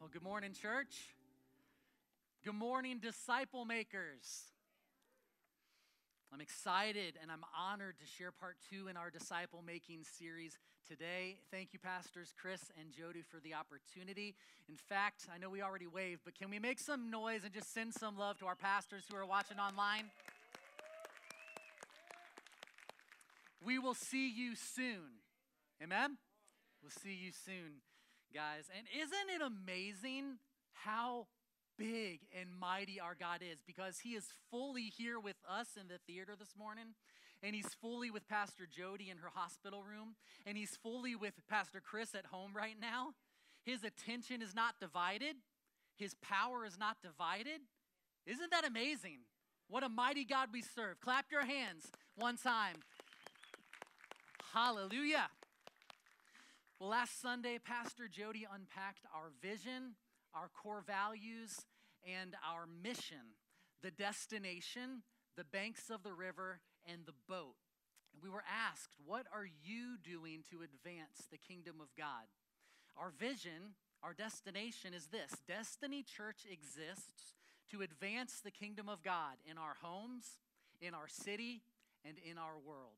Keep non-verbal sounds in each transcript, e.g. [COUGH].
Well, good morning, church. Good morning, disciple makers. I'm excited and I'm honored to share part two in our disciple making series today. Thank you, Pastors Chris and Jody, for the opportunity. In fact, I know we already waved, but can we make some noise and just send some love to our pastors who are watching online? We will see you soon. Amen? We'll see you soon guys. And isn't it amazing how big and mighty our God is? Because He is fully here with us in the theater this morning, and He's fully with Pastor Jody in her hospital room, and He's fully with Pastor Chris at home right now. His attention is not divided, His power is not divided. Isn't that amazing? What a mighty God we serve. Clap your hands one time. Hallelujah. Well, last Sunday, Pastor Jody unpacked our vision, our core values, and our mission the destination, the banks of the river, and the boat. We were asked, What are you doing to advance the kingdom of God? Our vision, our destination is this Destiny Church exists to advance the kingdom of God in our homes, in our city, and in our world.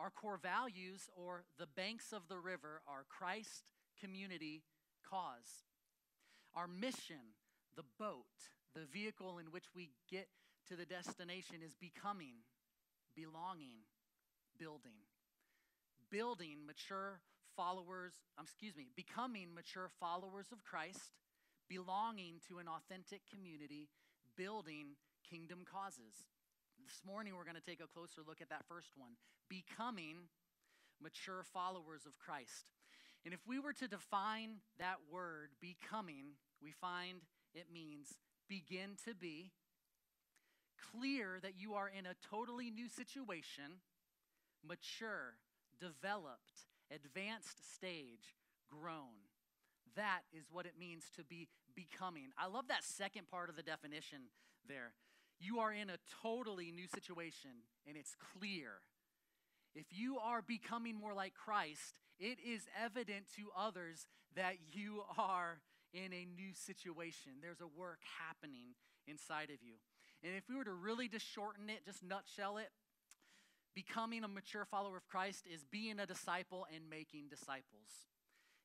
Our core values, or the banks of the river, are Christ, community, cause. Our mission, the boat, the vehicle in which we get to the destination, is becoming, belonging, building. Building mature followers, um, excuse me, becoming mature followers of Christ, belonging to an authentic community, building kingdom causes. This morning, we're going to take a closer look at that first one becoming mature followers of Christ. And if we were to define that word, becoming, we find it means begin to be, clear that you are in a totally new situation, mature, developed, advanced stage, grown. That is what it means to be becoming. I love that second part of the definition there. You are in a totally new situation, and it's clear. If you are becoming more like Christ, it is evident to others that you are in a new situation. There's a work happening inside of you. And if we were to really just shorten it, just nutshell it, becoming a mature follower of Christ is being a disciple and making disciples.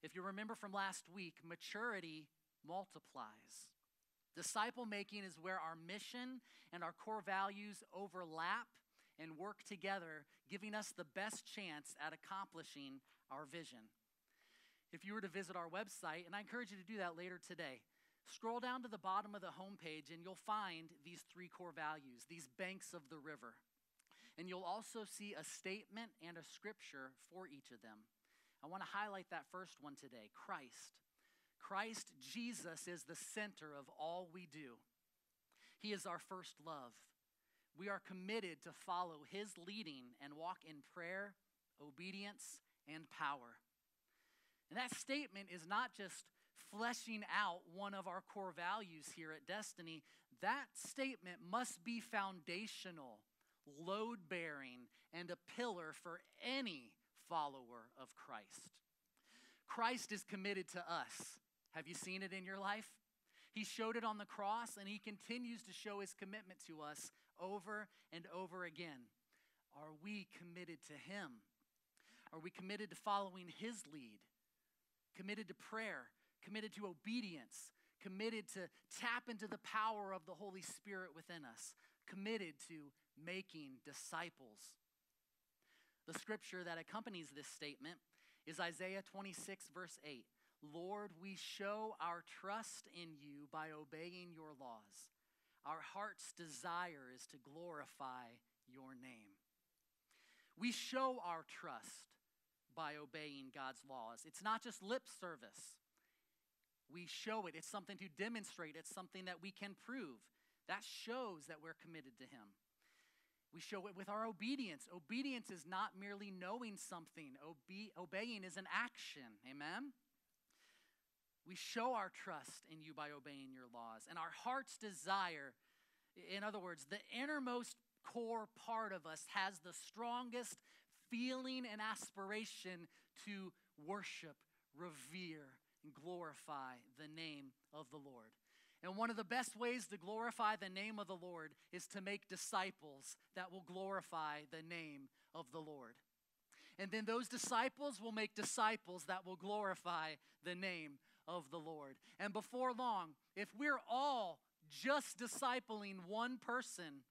If you remember from last week, maturity multiplies. Disciple making is where our mission and our core values overlap and work together, giving us the best chance at accomplishing our vision. If you were to visit our website, and I encourage you to do that later today, scroll down to the bottom of the homepage and you'll find these three core values, these banks of the river. And you'll also see a statement and a scripture for each of them. I want to highlight that first one today Christ. Christ Jesus is the center of all we do. He is our first love. We are committed to follow His leading and walk in prayer, obedience, and power. And that statement is not just fleshing out one of our core values here at Destiny, that statement must be foundational, load bearing, and a pillar for any follower of Christ. Christ is committed to us. Have you seen it in your life? He showed it on the cross, and He continues to show His commitment to us over and over again. Are we committed to Him? Are we committed to following His lead? Committed to prayer? Committed to obedience? Committed to tap into the power of the Holy Spirit within us? Committed to making disciples? The scripture that accompanies this statement is Isaiah 26, verse 8. Lord, we show our trust in you by obeying your laws. Our heart's desire is to glorify your name. We show our trust by obeying God's laws. It's not just lip service. We show it. It's something to demonstrate. It's something that we can prove. That shows that we're committed to Him. We show it with our obedience. Obedience is not merely knowing something, Obe- obeying is an action. Amen? We show our trust in you by obeying your laws. And our heart's desire, in other words, the innermost core part of us has the strongest feeling and aspiration to worship, revere, and glorify the name of the Lord. And one of the best ways to glorify the name of the Lord is to make disciples that will glorify the name of the Lord. And then those disciples will make disciples that will glorify the name of the Lord. And before long, if we're all just discipling one person,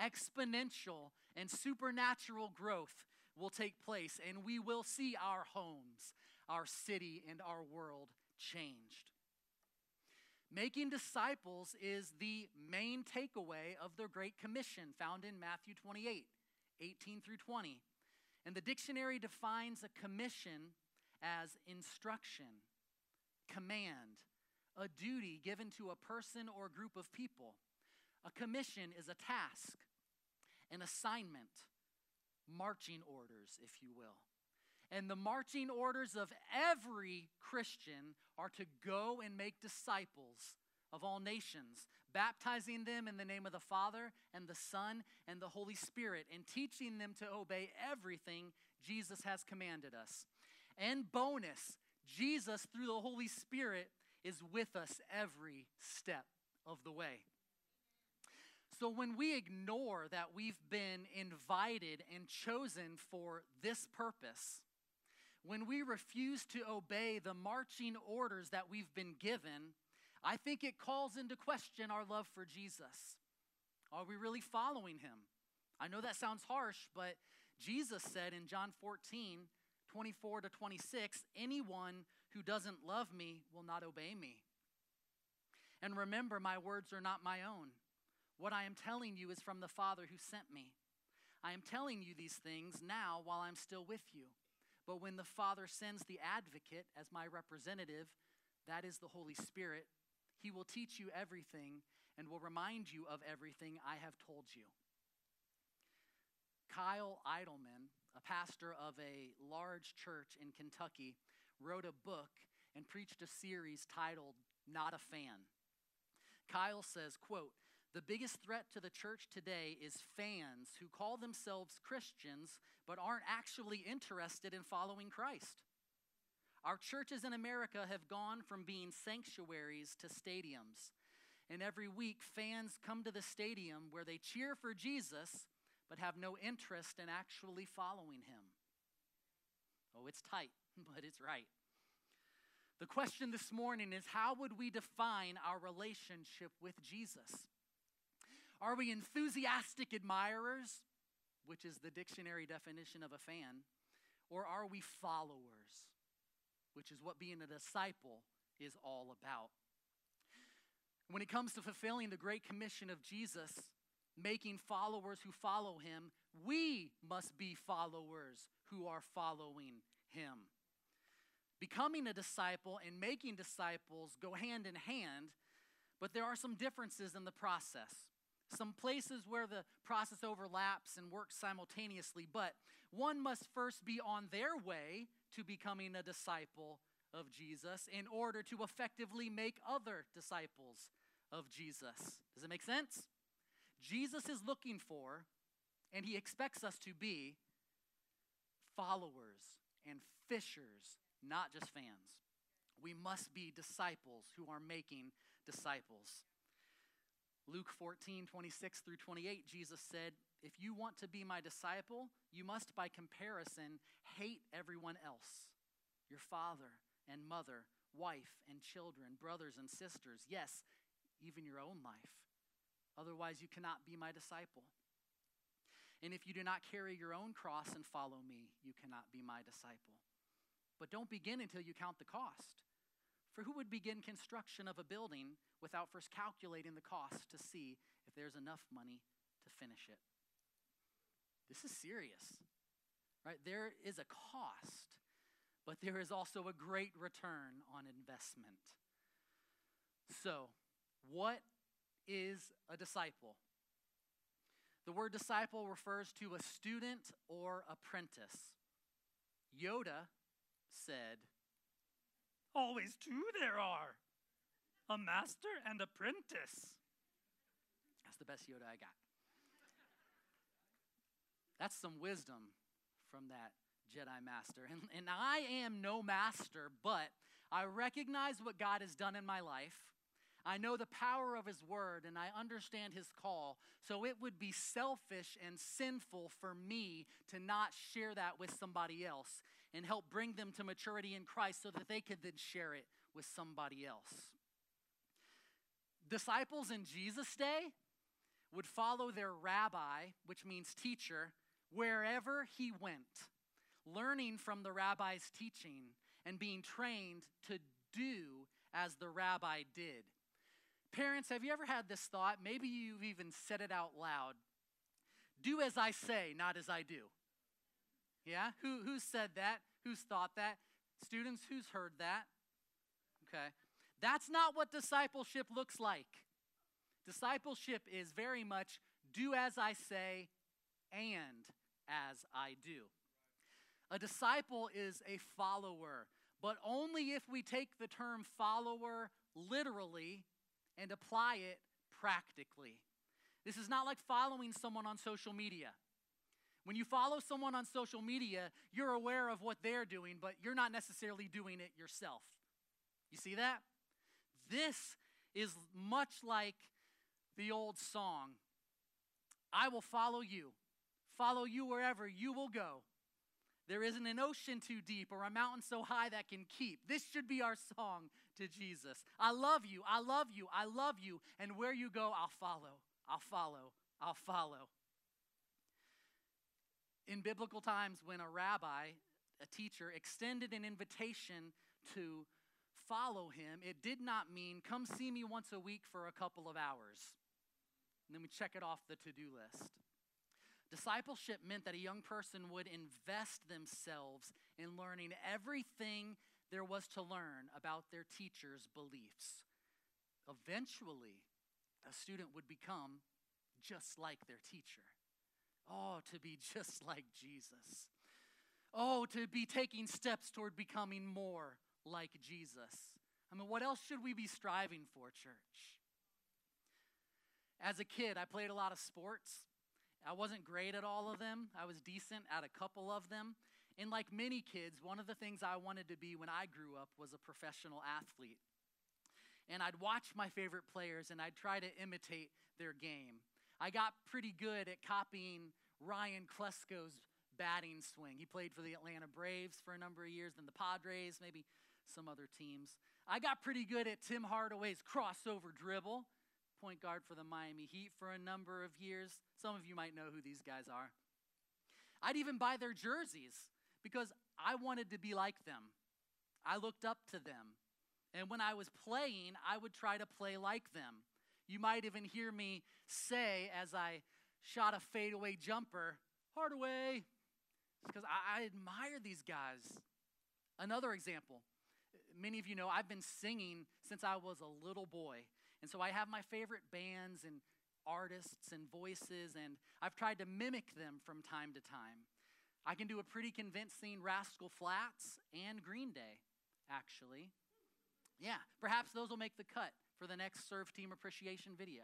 exponential and supernatural growth will take place, and we will see our homes, our city, and our world changed. Making disciples is the main takeaway of the Great Commission found in Matthew 28 18 through 20. And the dictionary defines a commission as instruction, command, a duty given to a person or group of people. A commission is a task, an assignment, marching orders, if you will. And the marching orders of every Christian are to go and make disciples of all nations, baptizing them in the name of the Father and the Son and the Holy Spirit, and teaching them to obey everything Jesus has commanded us. And bonus, Jesus, through the Holy Spirit, is with us every step of the way. So when we ignore that we've been invited and chosen for this purpose, when we refuse to obey the marching orders that we've been given, I think it calls into question our love for Jesus. Are we really following him? I know that sounds harsh, but Jesus said in John 14, 24 to 26, anyone who doesn't love me will not obey me. And remember, my words are not my own. What I am telling you is from the Father who sent me. I am telling you these things now while I'm still with you. But when the Father sends the advocate as my representative, that is the Holy Spirit, he will teach you everything and will remind you of everything I have told you. Kyle Idleman, a pastor of a large church in Kentucky, wrote a book and preached a series titled Not a Fan. Kyle says, quote, the biggest threat to the church today is fans who call themselves Christians but aren't actually interested in following Christ. Our churches in America have gone from being sanctuaries to stadiums. And every week, fans come to the stadium where they cheer for Jesus but have no interest in actually following him. Oh, it's tight, [LAUGHS] but it's right. The question this morning is how would we define our relationship with Jesus? Are we enthusiastic admirers, which is the dictionary definition of a fan, or are we followers, which is what being a disciple is all about? When it comes to fulfilling the great commission of Jesus, making followers who follow him, we must be followers who are following him. Becoming a disciple and making disciples go hand in hand, but there are some differences in the process some places where the process overlaps and works simultaneously, but one must first be on their way to becoming a disciple of Jesus in order to effectively make other disciples of Jesus. Does it make sense? Jesus is looking for, and he expects us to be, followers and fishers, not just fans. We must be disciples who are making disciples. Luke 14, 26 through 28, Jesus said, If you want to be my disciple, you must, by comparison, hate everyone else your father and mother, wife and children, brothers and sisters, yes, even your own life. Otherwise, you cannot be my disciple. And if you do not carry your own cross and follow me, you cannot be my disciple. But don't begin until you count the cost. For who would begin construction of a building without first calculating the cost to see if there's enough money to finish it? This is serious, right? There is a cost, but there is also a great return on investment. So, what is a disciple? The word disciple refers to a student or apprentice. Yoda said, Always two there are a master and apprentice. That's the best Yoda I got. That's some wisdom from that Jedi master. And, and I am no master, but I recognize what God has done in my life. I know the power of His word and I understand His call. So it would be selfish and sinful for me to not share that with somebody else and help bring them to maturity in Christ so that they could then share it with somebody else. Disciples in Jesus' day would follow their rabbi, which means teacher, wherever he went, learning from the rabbi's teaching and being trained to do as the rabbi did. Parents, have you ever had this thought? Maybe you've even said it out loud. Do as I say, not as I do. Yeah? Who, who said that? Who's thought that? Students, who's heard that? Okay. That's not what discipleship looks like. Discipleship is very much do as I say and as I do. A disciple is a follower, but only if we take the term follower literally and apply it practically. This is not like following someone on social media. When you follow someone on social media, you're aware of what they're doing, but you're not necessarily doing it yourself. You see that? This is much like the old song I will follow you, follow you wherever you will go. There isn't an ocean too deep or a mountain so high that can keep. This should be our song to Jesus. I love you, I love you, I love you, and where you go, I'll follow, I'll follow, I'll follow. In biblical times, when a rabbi, a teacher, extended an invitation to follow him, it did not mean come see me once a week for a couple of hours. And then we check it off the to do list. Discipleship meant that a young person would invest themselves in learning everything there was to learn about their teacher's beliefs. Eventually, a student would become just like their teacher. Oh, to be [LAUGHS] just like Jesus. Oh, to be taking steps toward becoming more like Jesus. I mean, what else should we be striving for, church? As a kid, I played a lot of sports. I wasn't great at all of them, I was decent at a couple of them. And like many kids, one of the things I wanted to be when I grew up was a professional athlete. And I'd watch my favorite players and I'd try to imitate their game. I got pretty good at copying Ryan Klesko's batting swing. He played for the Atlanta Braves for a number of years, then the Padres, maybe some other teams. I got pretty good at Tim Hardaway's crossover dribble, point guard for the Miami Heat for a number of years. Some of you might know who these guys are. I'd even buy their jerseys because I wanted to be like them. I looked up to them. And when I was playing, I would try to play like them. You might even hear me say as I shot a fadeaway jumper, Hardaway, because I, I admire these guys. Another example many of you know I've been singing since I was a little boy. And so I have my favorite bands and artists and voices, and I've tried to mimic them from time to time. I can do a pretty convincing Rascal Flatts and Green Day, actually. Yeah, perhaps those will make the cut for the next Serve Team Appreciation video.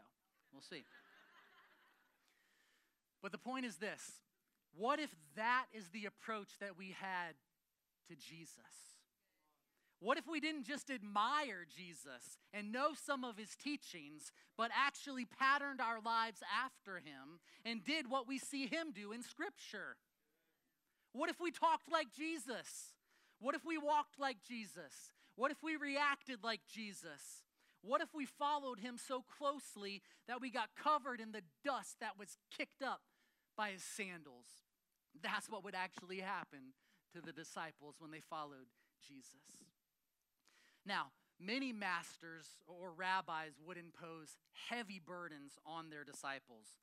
We'll see. but the point is this what if that is the approach that we had to Jesus? What if we didn't just admire Jesus and know some of his teachings, but actually patterned our lives after him and did what we see him do in Scripture? What if we talked like Jesus? What if we walked like Jesus? What if we reacted like Jesus? What if we followed him so closely that we got covered in the dust that was kicked up by his sandals? That's what would actually happen to the disciples when they followed Jesus. Now, many masters or rabbis would impose heavy burdens on their disciples,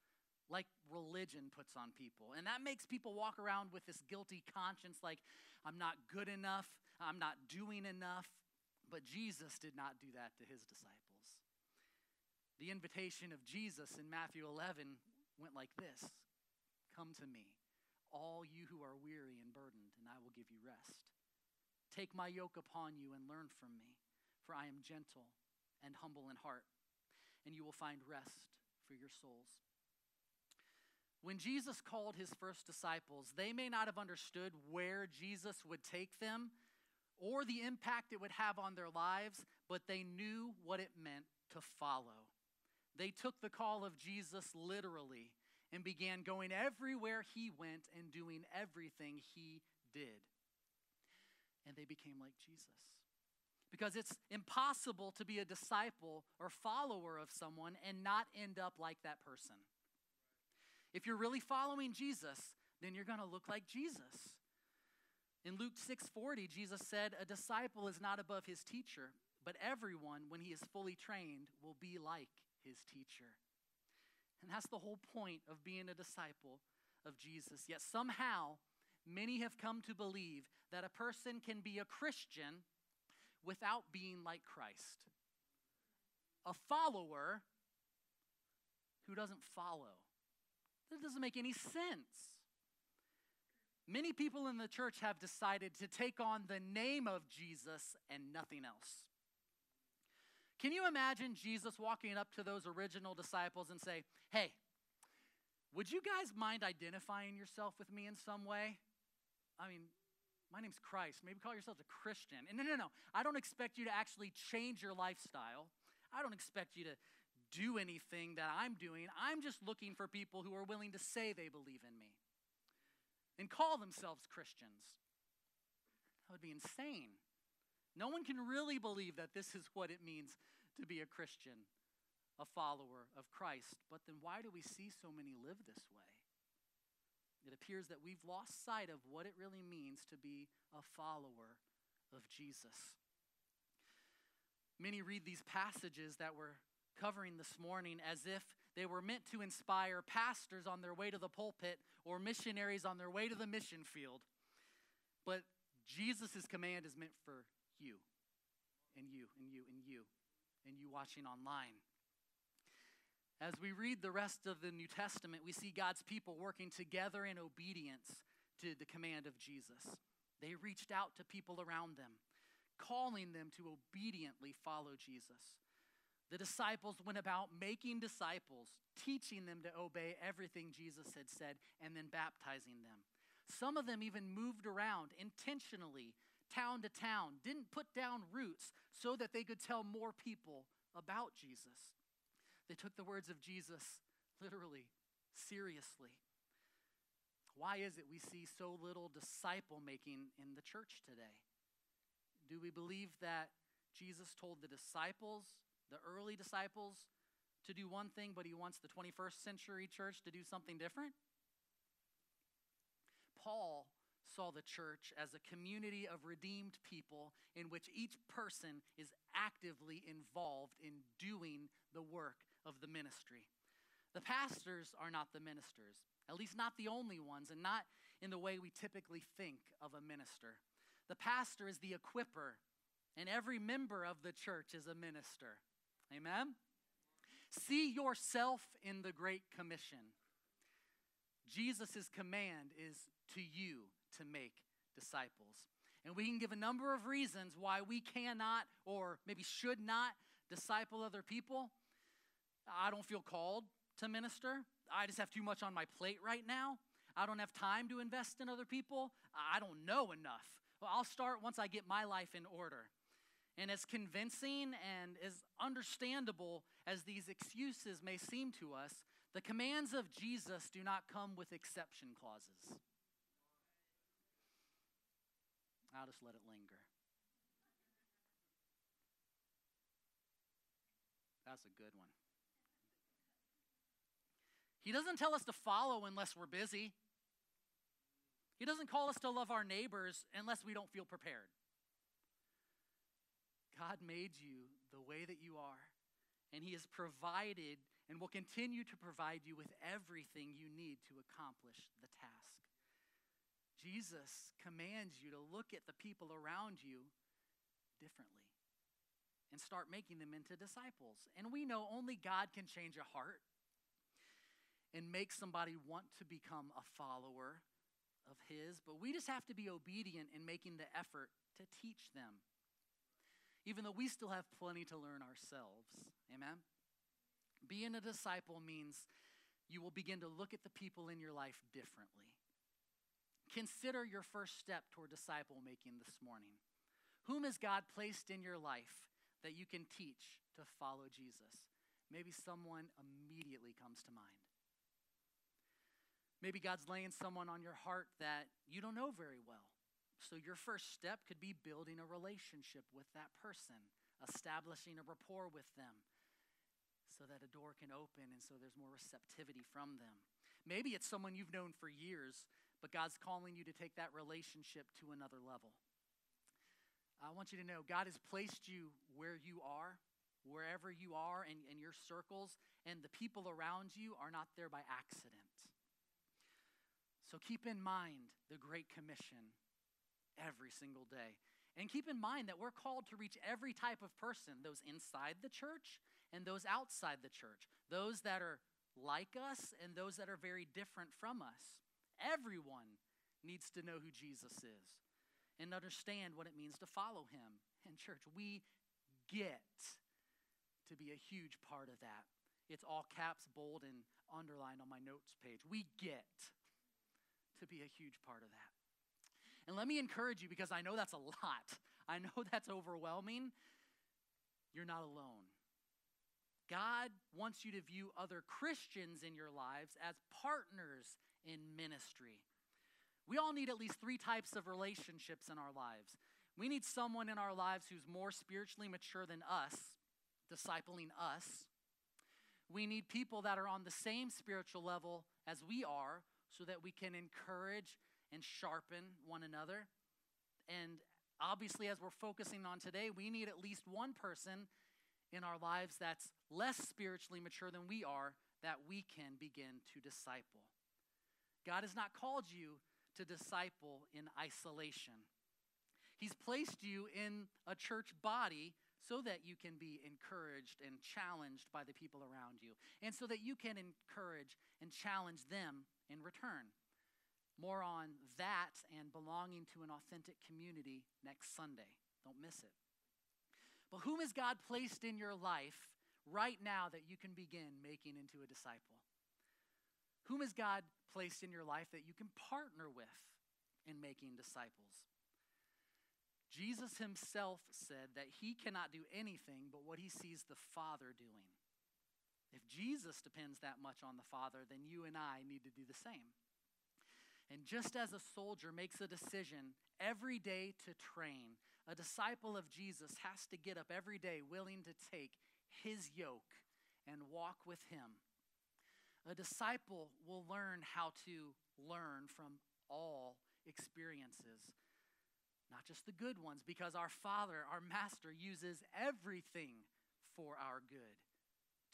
like religion puts on people. And that makes people walk around with this guilty conscience like, I'm not good enough, I'm not doing enough. But Jesus did not do that to his disciples. The invitation of Jesus in Matthew 11 went like this Come to me, all you who are weary and burdened, and I will give you rest. Take my yoke upon you and learn from me, for I am gentle and humble in heart, and you will find rest for your souls. When Jesus called his first disciples, they may not have understood where Jesus would take them or the impact it would have on their lives, but they knew what it meant to follow. They took the call of Jesus literally and began going everywhere he went and doing everything he did. And they became like Jesus. Because it's impossible to be a disciple or follower of someone and not end up like that person. If you're really following Jesus, then you're going to look like Jesus. In Luke 6:40, Jesus said, "A disciple is not above his teacher, but everyone when he is fully trained will be like his teacher." And that's the whole point of being a disciple of Jesus. Yet somehow, many have come to believe that a person can be a Christian without being like Christ. A follower who doesn't follow. That doesn't make any sense. Many people in the church have decided to take on the name of Jesus and nothing else. Can you imagine Jesus walking up to those original disciples and say, "Hey, would you guys mind identifying yourself with me in some way? I mean, my name's Christ. Maybe call yourselves a Christian. And no, no, no. I don't expect you to actually change your lifestyle. I don't expect you to do anything that I'm doing. I'm just looking for people who are willing to say they believe in me and call themselves Christians. That would be insane. No one can really believe that this is what it means to be a Christian, a follower of Christ. But then why do we see so many live this way? It appears that we've lost sight of what it really means to be a follower of Jesus. Many read these passages that we're covering this morning as if they were meant to inspire pastors on their way to the pulpit or missionaries on their way to the mission field. But Jesus' command is meant for you and you and you and you and you watching online. As we read the rest of the New Testament, we see God's people working together in obedience to the command of Jesus. They reached out to people around them, calling them to obediently follow Jesus. The disciples went about making disciples, teaching them to obey everything Jesus had said, and then baptizing them. Some of them even moved around intentionally, town to town, didn't put down roots so that they could tell more people about Jesus. They took the words of Jesus literally, seriously. Why is it we see so little disciple making in the church today? Do we believe that Jesus told the disciples, the early disciples, to do one thing, but he wants the 21st century church to do something different? Paul saw the church as a community of redeemed people in which each person is actively involved in doing the work of the ministry. The pastors are not the ministers, at least not the only ones, and not in the way we typically think of a minister. The pastor is the equiper, and every member of the church is a minister. Amen? See yourself in the Great Commission. Jesus' command is to you to make disciples. And we can give a number of reasons why we cannot or maybe should not disciple other people. I don't feel called to minister. I just have too much on my plate right now. I don't have time to invest in other people. I don't know enough. Well, I'll start once I get my life in order. And as convincing and as understandable as these excuses may seem to us, the commands of Jesus do not come with exception clauses. I'll just let it linger. That's a good one. He doesn't tell us to follow unless we're busy. He doesn't call us to love our neighbors unless we don't feel prepared. God made you the way that you are, and He has provided and will continue to provide you with everything you need to accomplish the task. Jesus commands you to look at the people around you differently and start making them into disciples. And we know only God can change a heart and make somebody want to become a follower of His, but we just have to be obedient in making the effort to teach them, even though we still have plenty to learn ourselves. Amen? Being a disciple means you will begin to look at the people in your life differently. Consider your first step toward disciple making this morning. Whom has God placed in your life that you can teach to follow Jesus? Maybe someone immediately comes to mind. Maybe God's laying someone on your heart that you don't know very well. So, your first step could be building a relationship with that person, establishing a rapport with them so that a door can open and so there's more receptivity from them. Maybe it's someone you've known for years, but God's calling you to take that relationship to another level. I want you to know God has placed you where you are, wherever you are in, in your circles, and the people around you are not there by accident. So keep in mind the Great Commission every single day. And keep in mind that we're called to reach every type of person those inside the church and those outside the church, those that are like us and those that are very different from us. Everyone needs to know who Jesus is and understand what it means to follow him. And, church, we get to be a huge part of that. It's all caps, bold, and underlined on my notes page. We get to be a huge part of that. And let me encourage you because I know that's a lot. [LAUGHS] I know that's overwhelming. You're not alone. God wants you to view other Christians in your lives as partners in ministry. We all need at least three types of relationships in our lives. We need someone in our lives who's more spiritually mature than us, discipling us. We need people that are on the same spiritual level as we are, so that we can encourage and sharpen one another. And obviously, as we're focusing on today, we need at least one person in our lives that's less spiritually mature than we are that we can begin to disciple. God has not called you to disciple in isolation. He's placed you in a church body so that you can be encouraged and challenged by the people around you, and so that you can encourage and challenge them in return. More on that and belonging to an authentic community next Sunday. Don't miss it. But whom has God placed in your life right now that you can begin making into a disciple? Whom has God placed in your life that you can partner with in making disciples? Jesus himself said that he cannot do anything but what he sees the Father doing. If Jesus depends that much on the Father, then you and I need to do the same. And just as a soldier makes a decision every day to train, a disciple of Jesus has to get up every day willing to take his yoke and walk with him. A disciple will learn how to learn from all experiences not just the good ones, because our Father, our Master, uses everything for our good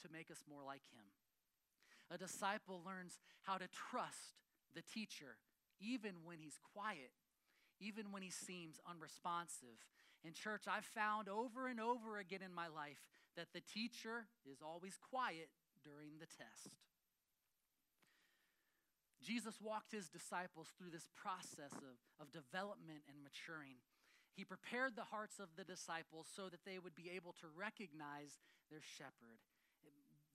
to make us more like Him. A disciple learns how to trust the teacher, even when he's quiet, even when he seems unresponsive. In church, I've found over and over again in my life that the teacher is always quiet during the test. Jesus walked his disciples through this process of, of development and maturing. He prepared the hearts of the disciples so that they would be able to recognize their shepherd.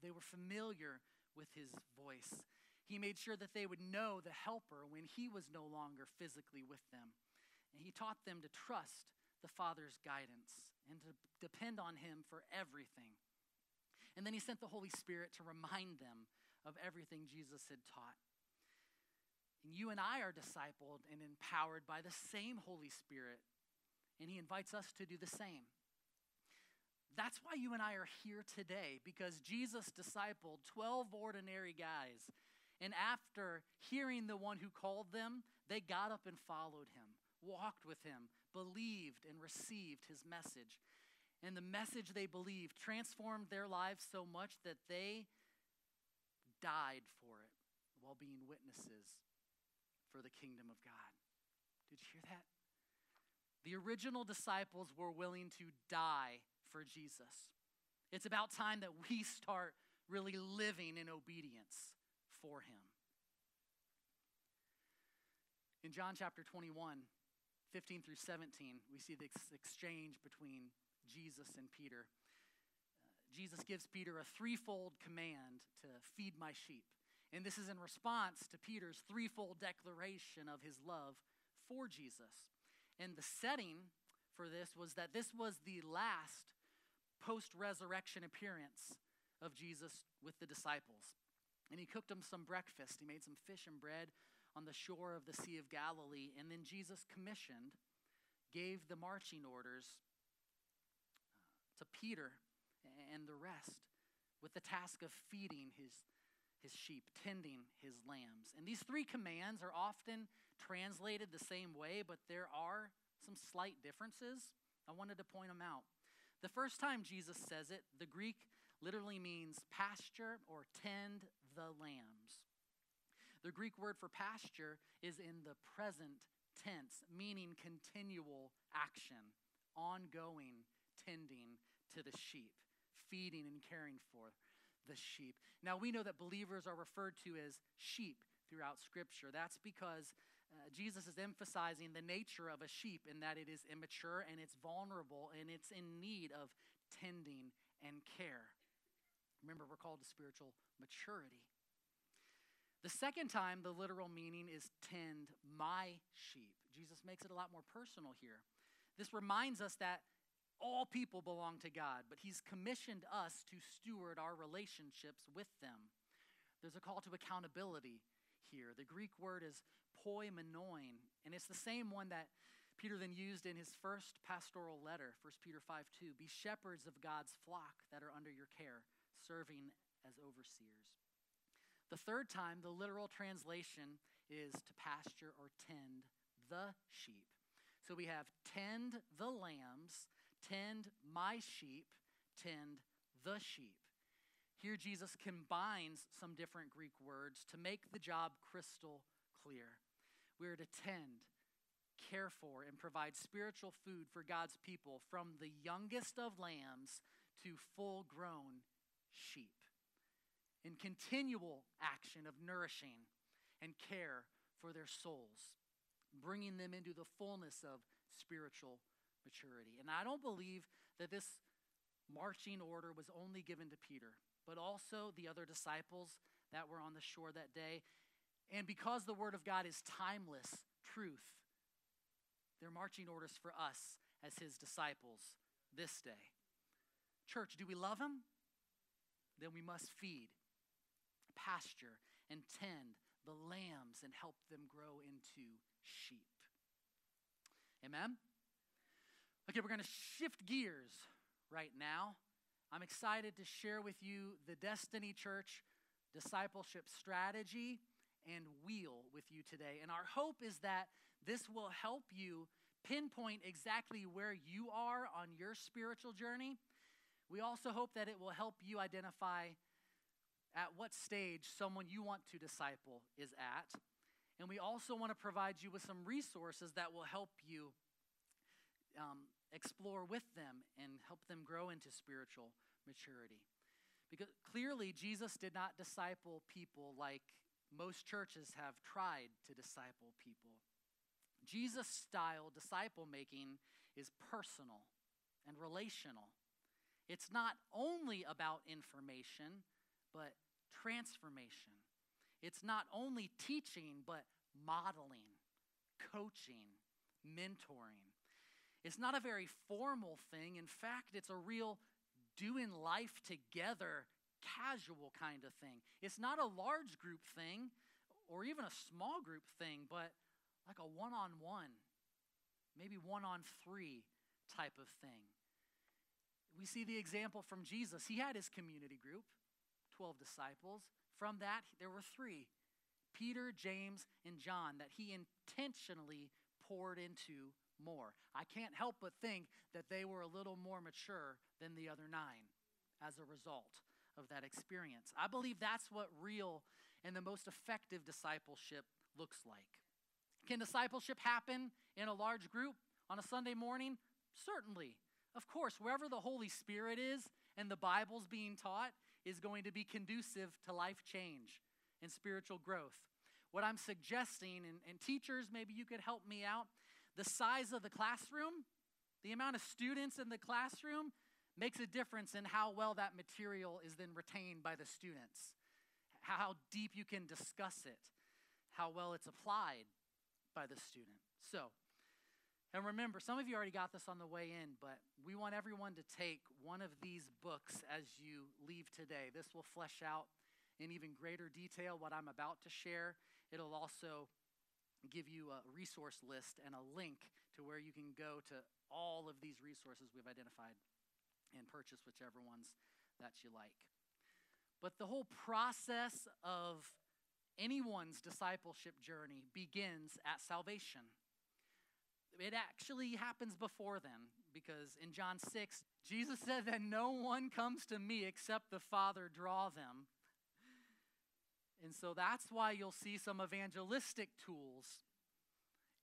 They were familiar with his voice. He made sure that they would know the helper when he was no longer physically with them. And he taught them to trust the Father's guidance and to depend on him for everything. And then he sent the Holy Spirit to remind them of everything Jesus had taught. And you and I are discipled and empowered by the same Holy Spirit, and He invites us to do the same. That's why you and I are here today, because Jesus discipled 12 ordinary guys. And after hearing the one who called them, they got up and followed him, walked with him, believed and received his message. And the message they believed transformed their lives so much that they died for it while being witnesses for the kingdom of God. Did you hear that? The original disciples were willing to die for Jesus. It's about time that we start really living in obedience for him. In John chapter 21, 15 through 17, we see ex- exchange between Jesus and Peter. Uh, Jesus gives Peter a threefold command to feed my sheep. And this is in response to Peter's threefold declaration of his love for Jesus. And the setting for this was that this was the last post resurrection appearance of Jesus with the disciples. And he cooked them some breakfast. He made some fish and bread on the shore of the Sea of Galilee. And then Jesus commissioned, gave the marching orders uh, to Peter and the rest with the task of feeding his, his sheep, tending his lambs. And these three commands are often translated the same way, but there are some slight differences. I wanted to point them out. The first time Jesus says it, the Greek literally means pasture or tend the lambs. The Greek word for pasture is in the present tense, meaning continual action, ongoing tending to the sheep, feeding and caring for the sheep. Now, we know that believers are referred to as sheep throughout Scripture. That's because uh, Jesus is emphasizing the nature of a sheep in that it is immature and it's vulnerable and it's in need of tending and care. Remember, we're called to spiritual maturity. The second time, the literal meaning is tend my sheep. Jesus makes it a lot more personal here. This reminds us that all people belong to God, but He's commissioned us to steward our relationships with them. There's a call to accountability here. The Greek word is poimenon, and it's the same one that Peter then used in his first pastoral letter, 1 Peter 5 2. Be shepherds of God's flock that are under your care, serving as overseers. The third time, the literal translation is to pasture or tend the sheep. So we have tend the lambs, tend my sheep, tend the sheep. Here, Jesus combines some different Greek words to make the job crystal clear. We're to tend, care for, and provide spiritual food for God's people from the youngest of lambs to full grown sheep. In continual action of nourishing and care for their souls, bringing them into the fullness of spiritual maturity. And I don't believe that this marching order was only given to Peter but also the other disciples that were on the shore that day. And because the Word of God is timeless truth, they're marching orders for us as His disciples this day. Church, do we love Him? Then we must feed, pasture, and tend the lambs and help them grow into sheep. Amen? Okay, we're going to shift gears right now I'm excited to share with you the Destiny Church discipleship strategy and wheel with you today. And our hope is that this will help you pinpoint exactly where you are on your spiritual journey. We also hope that it will help you identify at what stage someone you want to disciple is at. And we also want to provide you with some resources that will help you um, explore with them and help them grow into spiritual maturity. Because clearly, Jesus did not disciple people like most churches have tried to disciple people. Jesus style disciple making is personal and relational. It's not only about information, but transformation. It's not only teaching, but modeling, coaching, mentoring. It's not a very formal thing. In fact, it's a real doing life together casual kind of thing. It's not a large group thing or even a small group thing, but like a one on one, maybe one on three type of thing. We see the example from Jesus. He had his community group, 12 disciples. From that, there were three Peter, James, and John that he intentionally poured into more. I can't help but think that they were a little more mature than the other nine as a result of that experience. I believe that's what real and the most effective discipleship looks like. Can discipleship happen in a large group on a Sunday morning? Certainly. Of course, wherever the Holy Spirit is and the Bible's being taught is going to be conducive to life change and spiritual growth. What I'm suggesting, and, and teachers, maybe you could help me out, the size of the classroom, the amount of students in the classroom, makes a difference in how well that material is then retained by the students, how deep you can discuss it, how well it's applied by the student. So, And remember, some of you already got this on the way in, but we want everyone to take one of these books as you leave today. This will flesh out in even greater detail what I'm about to share. It'll also give you a resource list and a link to where you can go to all of these resources we've identified and purchase whichever ones that you like. But the whole process of anyone's discipleship journey begins at salvation. It actually happens before then, because in John 6, Jesus said that no one comes to me except the Father draw them. And so that's why you'll see some evangelistic tools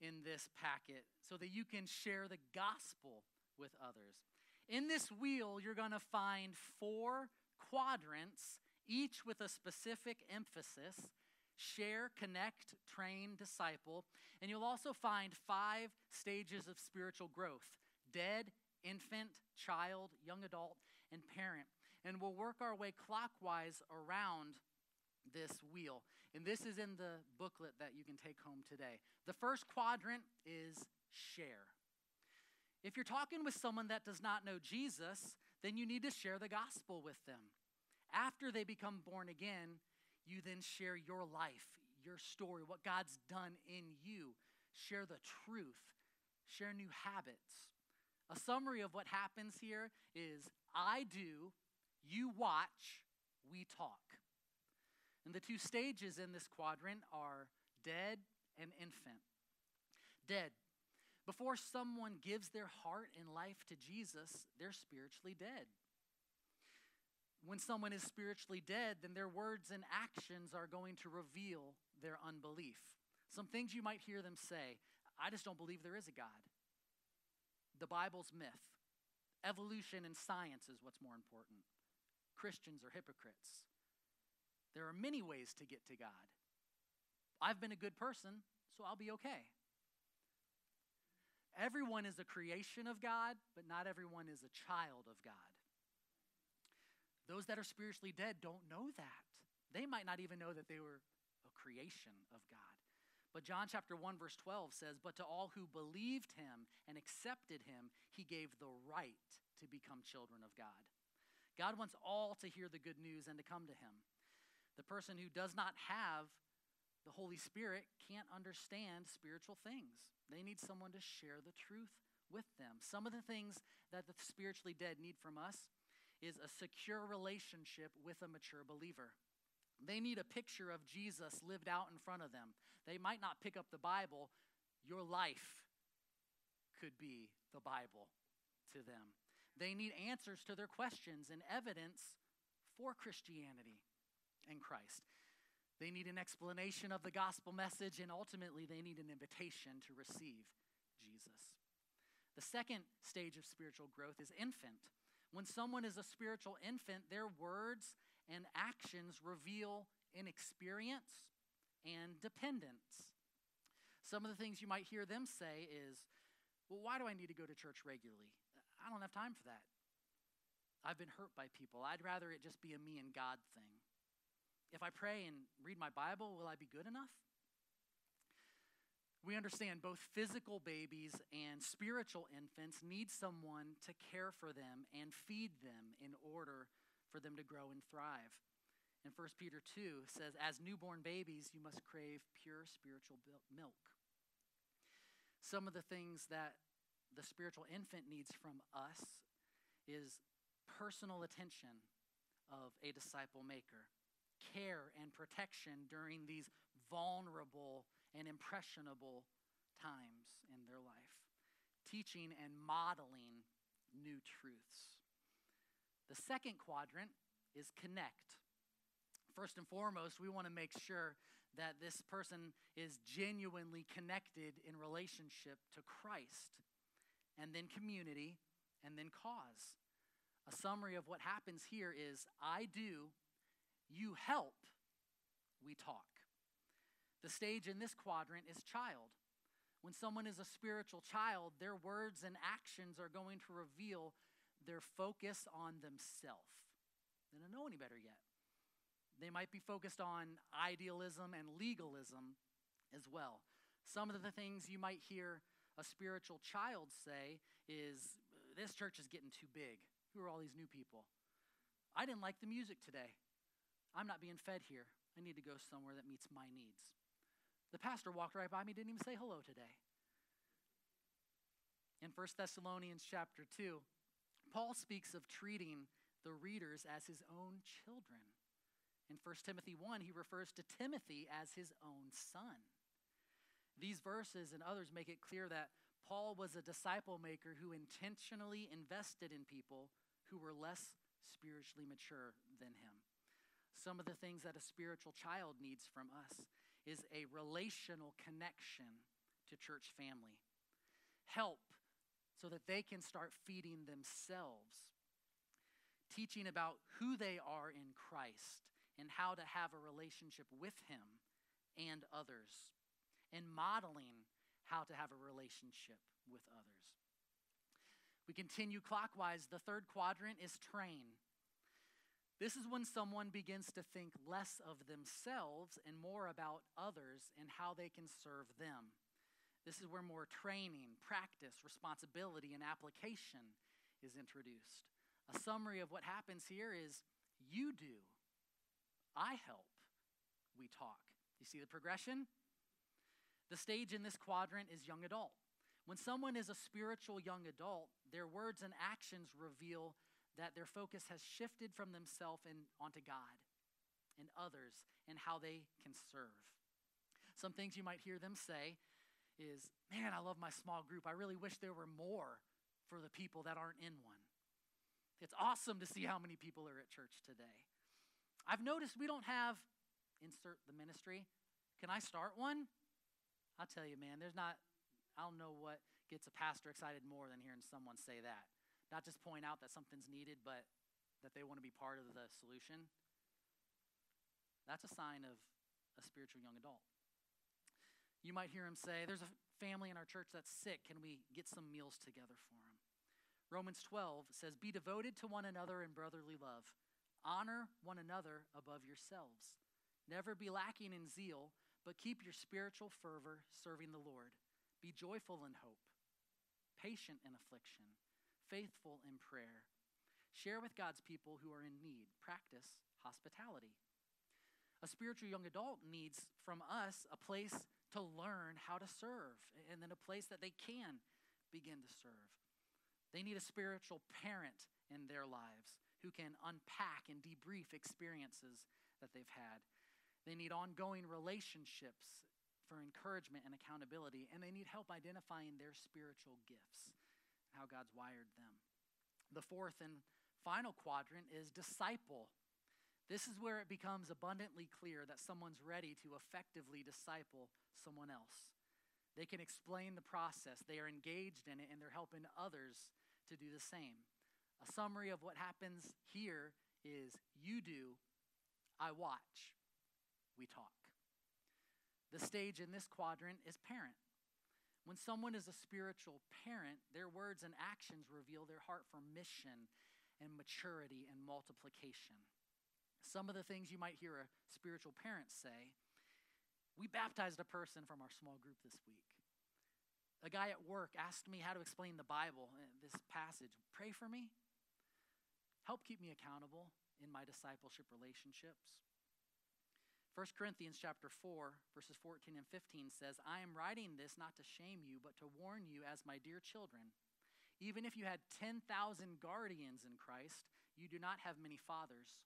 in this packet so that you can share the gospel with others. In this wheel, you're going to find four quadrants, each with a specific emphasis share, connect, train, disciple. And you'll also find five stages of spiritual growth dead, infant, child, young adult, and parent. And we'll work our way clockwise around this wheel. And this is in the booklet that you can take home today. The first quadrant is share. If you're talking with someone that does not know Jesus, then you need to share the gospel with them. After they become born again, you then share your life, your story, what God's done in you. Share the truth, share new habits. A summary of what happens here is I do, you watch, we talk. And the two stages in this quadrant are dead and infant. Dead. Before someone gives their heart and life to Jesus, they're spiritually dead. When someone is spiritually dead, then their words and actions are going to reveal their unbelief. Some things you might hear them say I just don't believe there is a God. The Bible's myth. Evolution and science is what's more important. Christians are hypocrites. There are many ways to get to God. I've been a good person, so I'll be okay. Everyone is a creation of God, but not everyone is a child of God. Those that are spiritually dead don't know that. They might not even know that they were a creation of God. But John chapter 1 verse 12 says, "But to all who believed him and accepted him, he gave the right to become children of God." God wants all to hear the good news and to come to him. The person who does not have the Holy Spirit can't understand spiritual things. They need someone to share the truth with them. Some of the things that the spiritually dead need from us is a secure relationship with a mature believer. They need a picture of Jesus lived out in front of them. They might not pick up the Bible, your life could be the Bible to them. They need answers to their questions and evidence for Christianity and Christ. They need an explanation of the gospel message, and ultimately, they need an invitation to receive Jesus. The second stage of spiritual growth is infant. When someone is a spiritual infant, their words and actions reveal inexperience and dependence. Some of the things you might hear them say is, Well, why do I need to go to church regularly? I don't have time for that. I've been hurt by people. I'd rather it just be a me and God thing. If I pray and read my Bible, will I be good enough? We understand both physical babies and spiritual infants need someone to care for them and feed them in order for them to grow and thrive. And 1 Peter 2 says, As newborn babies, you must crave pure spiritual milk. Some of the things that the spiritual infant needs from us is personal attention of a disciple maker, care and protection during these vulnerable and impressionable times in their life, teaching and modeling new truths. The second quadrant is connect. First and foremost, we want to make sure that this person is genuinely connected in relationship to Christ, and then community, and then cause. A summary of what happens here is I do, you help, we talk. The stage in this quadrant is child. When someone is a spiritual child, their words and actions are going to reveal their focus on themselves. They don't know any better yet. They might be focused on idealism and legalism as well. Some of the things you might hear a spiritual child say is this church is getting too big. Who are all these new people? I didn't like the music today. I'm not being fed here. I need to go somewhere that meets my needs. The pastor walked right by me, didn't even say hello today. In 1 Thessalonians chapter 2, Paul speaks of treating the readers as his own children. In 1 Timothy 1, he refers to Timothy as his own son. These verses and others make it clear that Paul was a disciple maker who intentionally invested in people who were less spiritually mature than him. Some of the things that a spiritual child needs from us is a relational connection to church family, help so that they can start feeding themselves teaching about who they are in Christ and how to have a relationship with Him and others, and modeling how to have a relationship with others. We continue clockwise. The third quadrant is train. This is when someone begins to think less of themselves and more about others and how they can serve them. This is where more training, practice, responsibility, and application is introduced. A summary of what happens here is you do, I help, we talk. You see the progression? The stage in this quadrant is young adult. When someone is a spiritual young adult, their words and actions reveal that their focus has shifted from themselves and onto God and others and how they can serve. Some things you might hear them say is, Man, I love my small group. I really wish there were more for the people that aren't in one. It's awesome to see how many people are at church today. I've noticed we don't have, insert the ministry. Can I start one? I'll tell you, man, there's not, I don't know what gets a pastor excited more than hearing someone say that. Not just point out that something's needed, but that they want to be part of the solution. That's a sign of a spiritual young adult. You might hear him say, There's a family in our church that's sick. Can we get some meals together for them? Romans 12 says, Be devoted to one another in brotherly love. Honor one another above yourselves. Never be lacking in zeal, but keep your spiritual fervor serving the Lord. Be joyful in hope, patient in affliction, faithful in prayer. Share with God's people who are in need. Practice hospitality. A spiritual young adult needs from us a place to learn how to serve and then a place that they can begin to serve. They need a spiritual parent in their lives who can unpack and debrief experiences that they've had. They need ongoing relationships for encouragement and accountability, and they need help identifying their spiritual gifts, how God's wired them. The fourth and final quadrant is disciple. This is where it becomes abundantly clear that someone's ready to effectively disciple someone else. They can explain the process, they are engaged in it, and they're helping others to do the same. A summary of what happens here is you do, I watch, we talk. The stage in this quadrant is parent. When someone is a spiritual parent, their words and actions reveal their heart for mission and maturity and multiplication. Some of the things you might hear a spiritual parent say We baptized a person from our small group this week. A guy at work asked me how to explain the Bible, this passage. Pray for me. Help keep me accountable in my discipleship relationships. 1 Corinthians chapter 4 verses 14 and 15 says, "I am writing this not to shame you, but to warn you as my dear children. Even if you had 10,000 guardians in Christ, you do not have many fathers.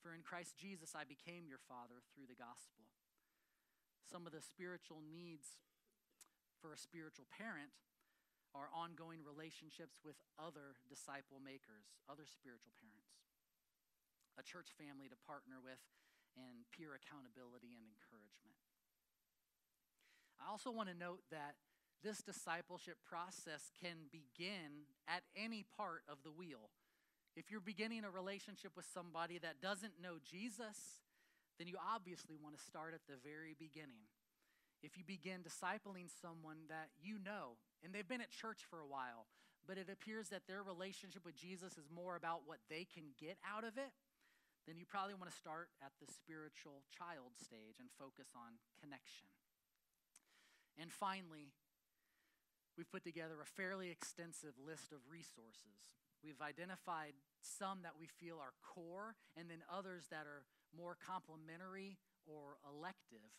For in Christ Jesus I became your father through the gospel." Some of the spiritual needs for a spiritual parent are ongoing relationships with other disciple makers, other spiritual parents, a church family to partner with, and peer accountability and encouragement. I also want to note that this discipleship process can begin at any part of the wheel. If you're beginning a relationship with somebody that doesn't know Jesus, then you obviously want to start at the very beginning if you begin discipling someone that you know and they've been at church for a while, but it appears that their relationship with Jesus is more about what they can get out of it, then you probably want to start at the spiritual child stage and focus on connection. And finally, we've put together a fairly extensive list of resources. We've identified some that we feel are core and then others that are more complementary or elective.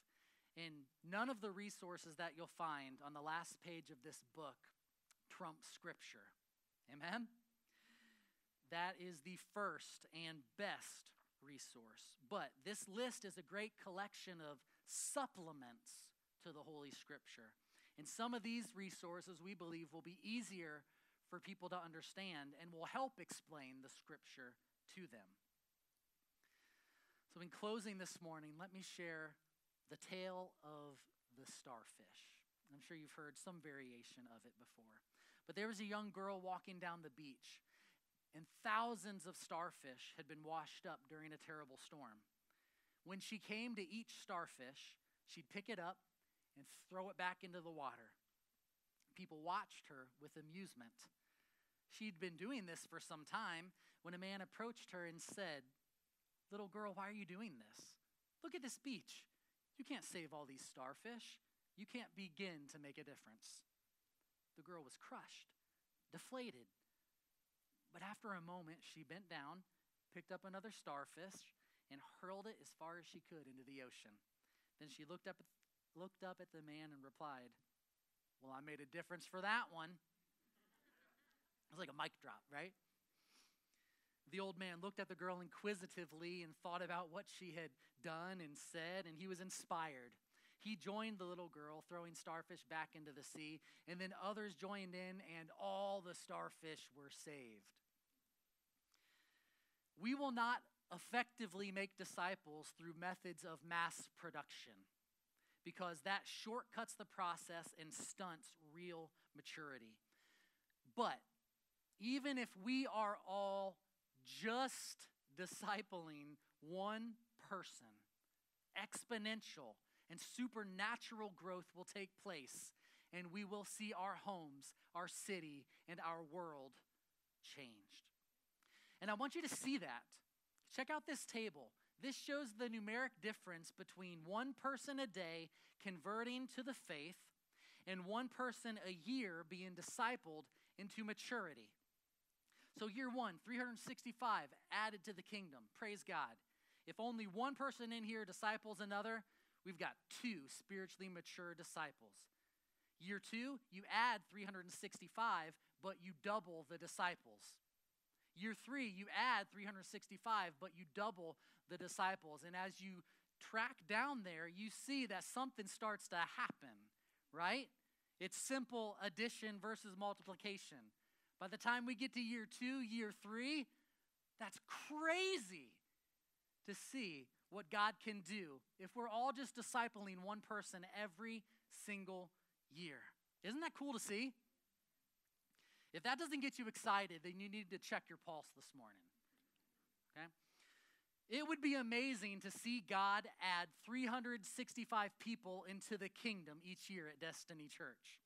And none of the resources that you'll find on the last page of this book trump Scripture. Amen? That is the first and best resource. But this list is a great collection of supplements to the Holy Scripture. And some of these resources we believe will be easier for people to understand and will help explain the Scripture to them. So, in closing this morning, let me share the tale of the starfish. I'm sure you've heard some variation of it before. But there was a young girl walking down the beach, and thousands of starfish had been washed up during a terrible storm. When she came to each starfish, she'd pick it up and throw it back into the water. People watched her with amusement. She'd been doing this for some time when a man approached her and said, Little girl, why are you doing this? Look at this beach. You can't save all these starfish. You can't begin to make a difference. The girl was crushed, deflated. But after a moment, she bent down, picked up another starfish, and hurled it as far as she could into the ocean. Then she looked up, looked up at the man and replied, Well, I made a difference for that one. It was like a mic drop, right? The old man looked at the girl inquisitively and thought about what she had done and said, and he was inspired. He joined the little girl, throwing starfish back into the sea, and then others joined in, and all the starfish were saved. We will not effectively make disciples through methods of mass production because that shortcuts the process and stunts real maturity. But even if we are all just discipling one person, exponential and supernatural growth will take place, and we will see our homes, our city, and our world changed. And I want you to see that. Check out this table. This shows the numeric difference between one person a day converting to the faith and one person a year being discipled into maturity. So, year one, 365 added to the kingdom. Praise God. If only one person in here disciples another, we've got two spiritually mature disciples. Year two, you add 365, but you double the disciples. Year three, you add 365, but you double the disciples. And as you track down there, you see that something starts to happen, right? It's simple addition versus multiplication. By the time we get to year two, year three, that's crazy to see what God can do if we're all just discipling one person every single year. Isn't that cool to see? If that doesn't get you excited, then you need to check your pulse this morning. Okay? It would be amazing to see God add 365 people into the kingdom each year at Destiny Church.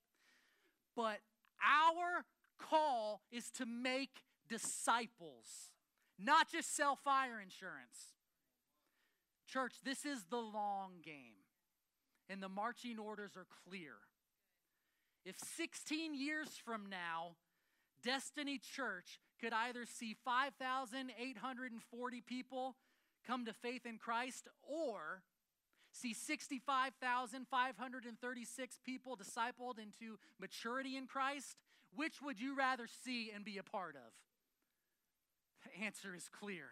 But our call is to make disciples, not just sell fire insurance. Church, this is the long game, and the marching orders are clear. If 16 years from now, Destiny Church could either see 5,840 people come to faith in Christ or see 65,536 people discipled into maturity in Christ, which would you rather see and be a part of? The answer is clear.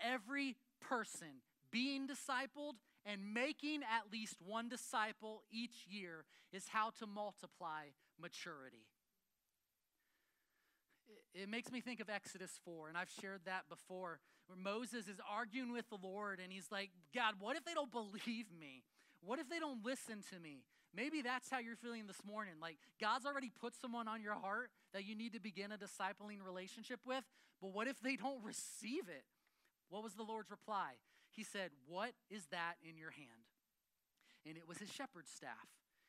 Every person being discipled and making at least one disciple each year is how to multiply maturity. It makes me think of Exodus 4, and I've shared that before, where Moses is arguing with the Lord, and he's like, God, what if they don't believe me? What if they don't listen to me? Maybe that's how you're feeling this morning. Like God's already put someone on your heart that you need to begin a discipling relationship with, but what if they don't receive it? What was the Lord's reply? He said, What is that in your hand? And it was his shepherd's staff.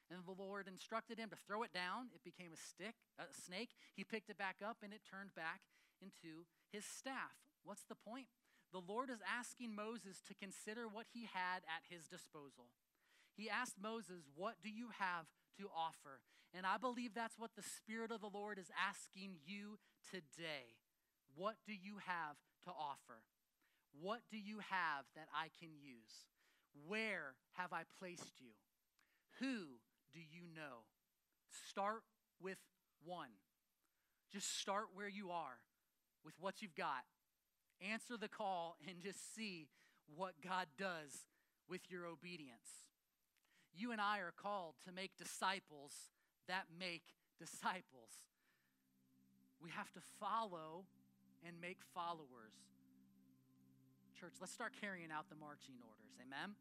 And the Lord instructed him to throw it down. It became a stick, a snake. He picked it back up and it turned back into his staff. What's the point? The Lord is asking Moses to consider what he had at his disposal. He asked Moses, What do you have to offer? And I believe that's what the Spirit of the Lord is asking you today. What do you have to offer? What do you have that I can use? Where have I placed you? Who do you know? Start with one. Just start where you are with what you've got. Answer the call and just see what God does with your obedience. You and I are called to make disciples that make disciples. We have to follow and make followers. Church, let's start carrying out the marching orders. Amen.